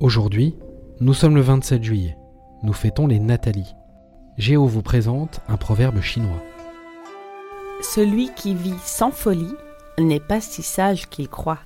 Aujourd'hui, nous sommes le 27 juillet. Nous fêtons les Nathalie. Géo vous présente un proverbe chinois. Celui qui vit sans folie n'est pas si sage qu'il croit.